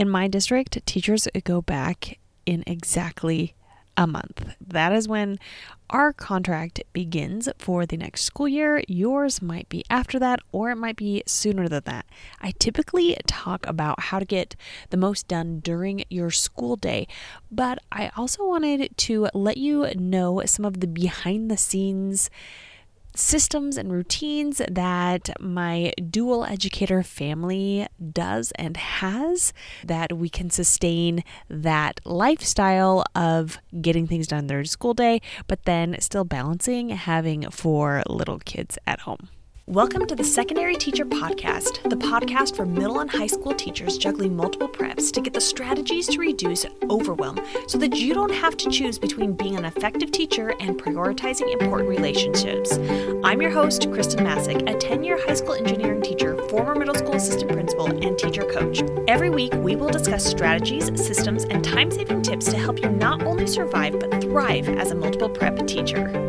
In my district, teachers go back in exactly a month. That is when our contract begins for the next school year. Yours might be after that, or it might be sooner than that. I typically talk about how to get the most done during your school day, but I also wanted to let you know some of the behind the scenes systems and routines that my dual educator family does and has that we can sustain that lifestyle of getting things done during school day, but then still balancing having four little kids at home. Welcome to the Secondary Teacher Podcast, the podcast for middle and high school teachers juggling multiple preps to get the strategies to reduce overwhelm so that you don't have to choose between being an effective teacher and prioritizing important relationships. I'm your host, Khristen Massic, a 10 year high school engineering teacher, former middle school assistant principal, and teacher coach. Every week, we will discuss strategies, systems, and time saving tips to help you not only survive but thrive as a multiple prep teacher.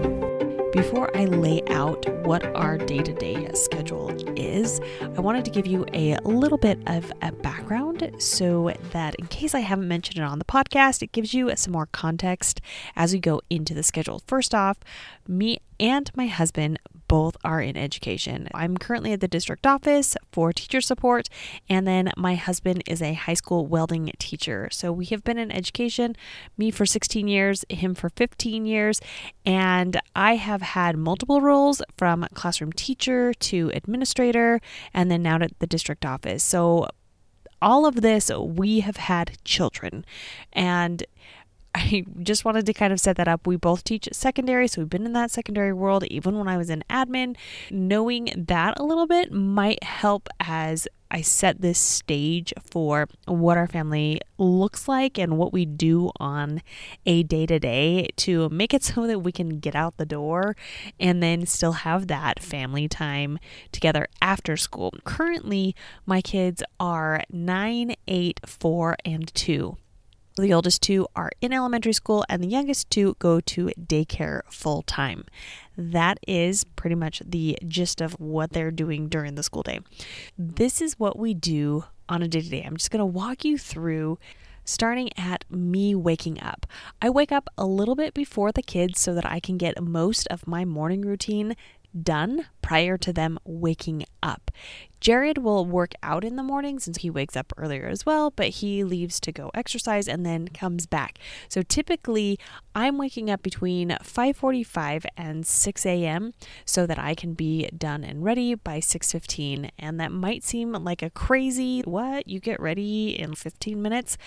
Before I lay out what our day to day schedule is, I wanted to give you a little bit of a background so that in case I haven't mentioned it on the podcast, it gives you some more context as we go into the schedule. First off, me and my husband both are in education. I'm currently at the district office for teacher support, and then my husband is a high school welding teacher. So we have been in education, me for 16 years, him for 15 years, and I have had multiple roles from classroom teacher to administrator, and then now at the district office. So all of this, we have had children. And I just wanted to kind of set that up. We both teach secondary, so we've been in that secondary world even when I was in admin. Knowing that a little bit might help as I set this stage for what our family looks like and what we do on a day to day to make it so that we can get out the door and then still have that family time together after school. Currently, my kids are 9, 8, 4, and 2. The oldest two are in elementary school, and the youngest two go to daycare full time. That is pretty much the gist of what they're doing during the school day. This is what we do on a day to day. I'm just going to walk you through starting at me waking up. I wake up a little bit before the kids so that I can get most of my morning routine done prior to them waking up. Jared will work out in the morning since he wakes up earlier as well, but he leaves to go exercise and then comes back. So typically, I'm waking up between 5:45 and 6 a.m. so that I can be done and ready by 6:15. And that might seem like a crazy what you get ready in 15 minutes.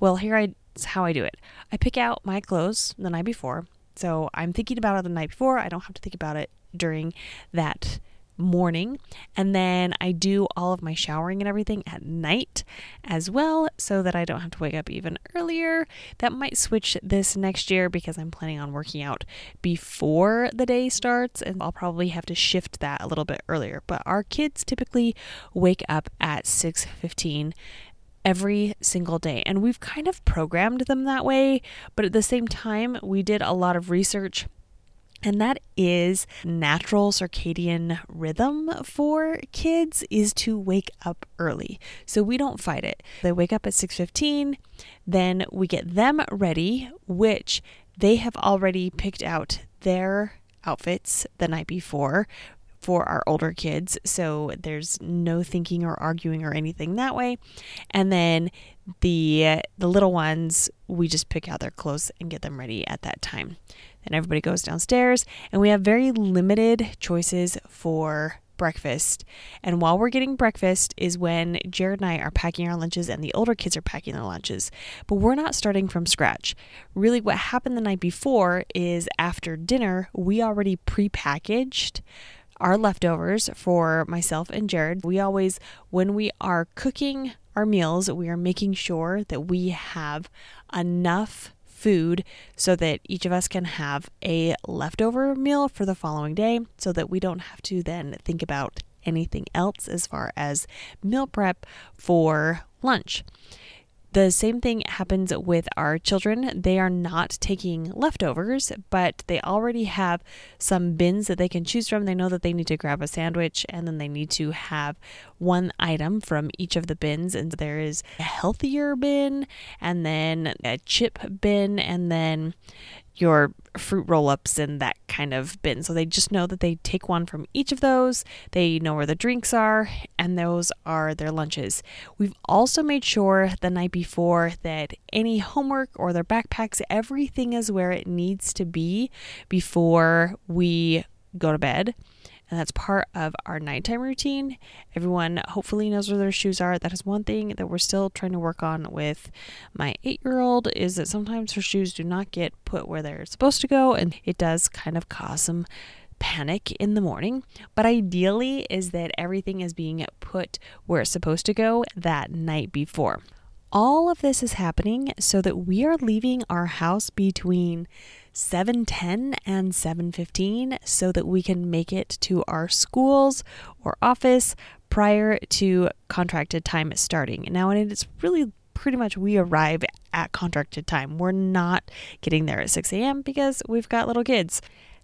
Well, here I it's how I do it. I pick out my clothes the night before. So I'm thinking about it the night before. I don't have to think about it during that morning. And then I do all of my showering and everything at night as well so that I don't have to wake up even earlier. That might switch this next year because I'm planning on working out before the day starts and I'll probably have to shift that a little bit earlier. But our kids typically wake up at 6:15 every single day. And we've kind of programmed them that way, but at the same time, we did a lot of research and that is natural circadian rhythm for kids is to wake up early. So we don't fight it. They wake up at 6:15, then we get them ready, which they have already picked out their outfits the night before for our older kids. So there's no thinking or arguing or anything that way. And then the the little ones, we just pick out their clothes and get them ready at that time. Then everybody goes downstairs, and we have very limited choices for breakfast. And while we're getting breakfast is when Jared and I are packing our lunches and the older kids are packing their lunches. But we're not starting from scratch. Really, what happened the night before is after dinner, we already pre-packaged our leftovers for myself and Jared. We always, when we are cooking our meals, we are making sure that we have enough food so that each of us can have a leftover meal for the following day so that we don't have to then think about anything else as far as meal prep for lunch. The same thing happens with our children. They are not taking leftovers, but they already have some bins that they can choose from. They know that they need to grab a sandwich and then they need to have one item from each of the bins. And there is a healthier bin, and then a chip bin, and then your fruit roll ups and that kind of bin. So they just know that they take one from each of those. They know where the drinks are, and those are their lunches. We've also made sure the night before that any homework or their backpacks, everything is where it needs to be before we go to bed and that's part of our nighttime routine. Everyone hopefully knows where their shoes are. That is one thing that we're still trying to work on with my eight year old is that sometimes her shoes do not get put where they're supposed to go, and it does kind of cause some panic in the morning. But ideally, is that everything is being put where it's supposed to go that night before. All of this is happening so that we are leaving our house between 7:10 and 7:15 so that we can make it to our schools or office prior to contracted time starting. Now and it's really pretty much we arrive at contracted time. We're not getting there at 6 a.m. because we've got little kids.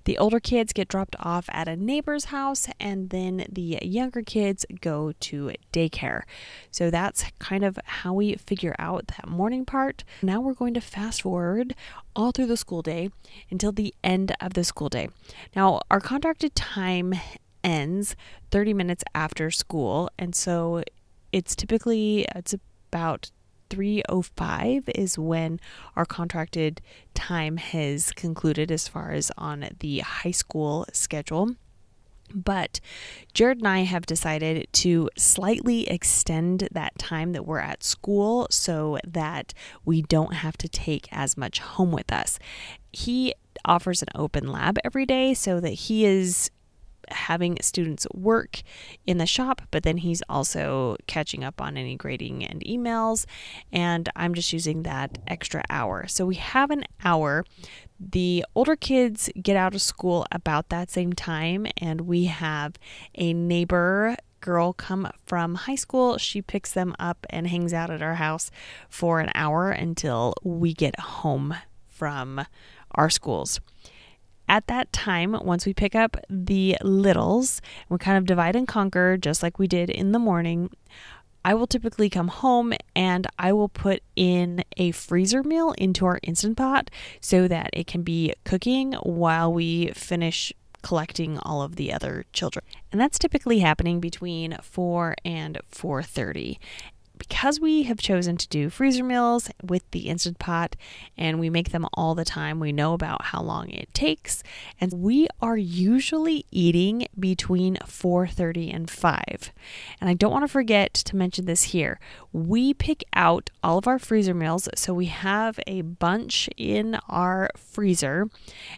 The older kids get dropped off at a neighbor's house, and then the younger kids go to daycare. So that's kind of how we figure out that morning part. Now we're going to fast forward all through the school day until the end of the school day. Now, our contracted time ends 30 minutes after school, and so it's typically it's about 305 is when our contracted time has concluded as far as on the high school schedule. But Jared and I have decided to slightly extend that time that we're at school so that we don't have to take as much home with us. He offers an open lab every day so that he is having students work in the shop, but then he's also catching up on any grading and emails. And I'm just using that extra hour. So we have an hour. The older kids get out of school about that same time, and we have a neighbor girl come from high school. She picks them up and hangs out at our house for an hour until we get home from our schools at that time, once we pick up the littles, we kind of divide and conquer just like we did in the morning. I will typically come home and I will put in a freezer meal into our instant pot so that it can be cooking while we finish collecting all of the other children. And that's typically happening between 4 and 4:30 because we have chosen to do freezer meals with the Instant Pot and we make them all the time, we know about how long it takes. And we are usually eating between 4:30 and 5. And I don't want to forget to mention this here. We pick out all of our freezer meals, so we have a bunch in our freezer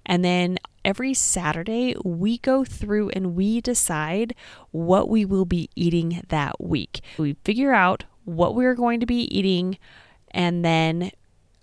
and then every Saturday, we go through and we decide what we will be eating that week. We figure out what we're going to be eating, and then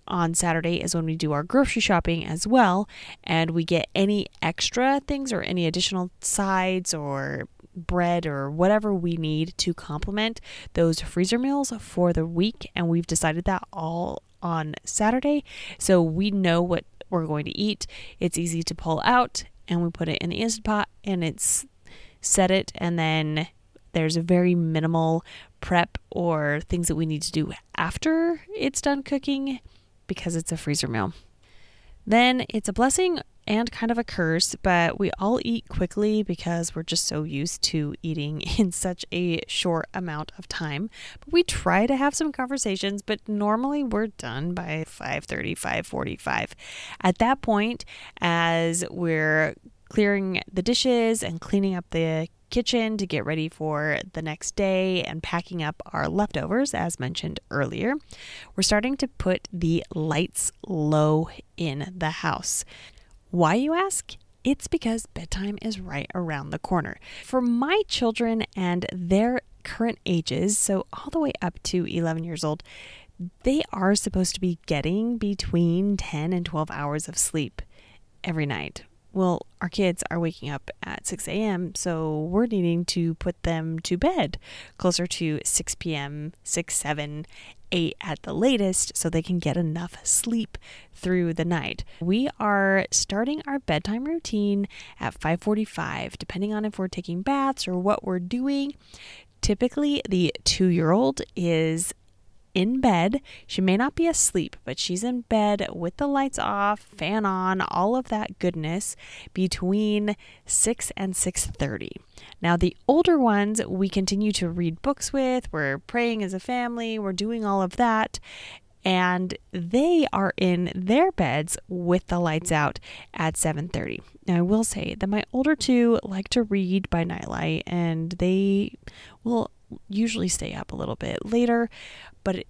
on Saturday is when we do our grocery shopping as well, and we get any extra things or any additional sides or bread or whatever we need to complement those freezer meals for the week. And we've decided that all on Saturday, so we know what we're going to eat. It's easy to pull out, and we put it in the instant pot, and it's set it, and then there's a very minimal prep or things that we need to do after it's done cooking because it's a freezer meal. Then it's a blessing and kind of a curse, but we all eat quickly because we're just so used to eating in such a short amount of time. But we try to have some conversations, but normally we're done by 5:30, 5:45. At that point, as we're clearing the dishes and cleaning up the kitchen to get ready for the next day and packing up our leftovers, as mentioned earlier. We're starting to put the lights low in the house. Why, you ask? It's because bedtime is right around the corner. For my children and their current ages, so all the way up to 11 years old, they are supposed to be getting between 10 and 12 hours of sleep every night well, our kids are waking up at 6 a.m., so we're needing to put them to bed closer to 6 p.m., 6, 7, 8 at the latest so they can get enough sleep through the night. We are starting our bedtime routine at 5:45 depending on if we're taking baths or what we're doing. Typically the 2-year-old is in bed. She may not be asleep, but she's in bed with the lights off, fan on, all of that goodness between 6 and 6:30. Now the older ones we continue to read books with, we're praying as a family, we're doing all of that. And they are in their beds with the lights out at 7:30. Now I will say that my older two like to read by nightlight and they will usually stay up a little bit later, but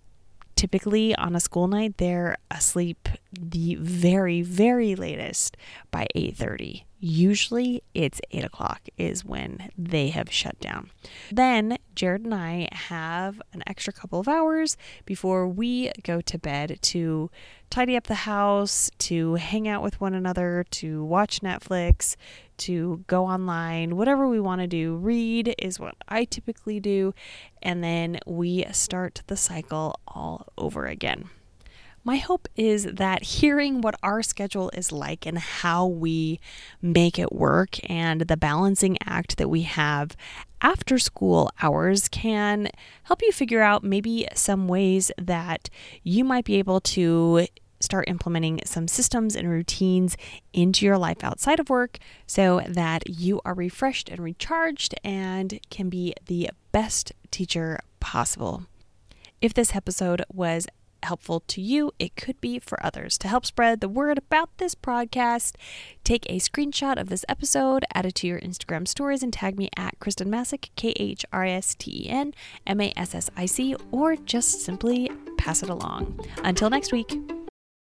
typically on a school night they're asleep the very very latest by 8.30 usually it's 8 o'clock is when they have shut down. Then jared and i have an extra couple of hours before we go to bed to tidy up the house to hang out with one another to watch netflix to go online, whatever we want to do. Read is what I typically do, and then we start the cycle all over again. My hope is that hearing what our schedule is like and how we make it work and the balancing act that we have after school hours can help you figure out maybe some ways that you might be able to start implementing some systems and routines into your life outside of work so that you are refreshed and recharged and can be the best teacher possible. If this episode was helpful to you, it could be for others. To help spread the word about this podcast, take a screenshot of this episode, add it to your Instagram stories, and tag me at Khristen Massic, K H R S T E N M A S S I C, or just simply pass it along. Until next week.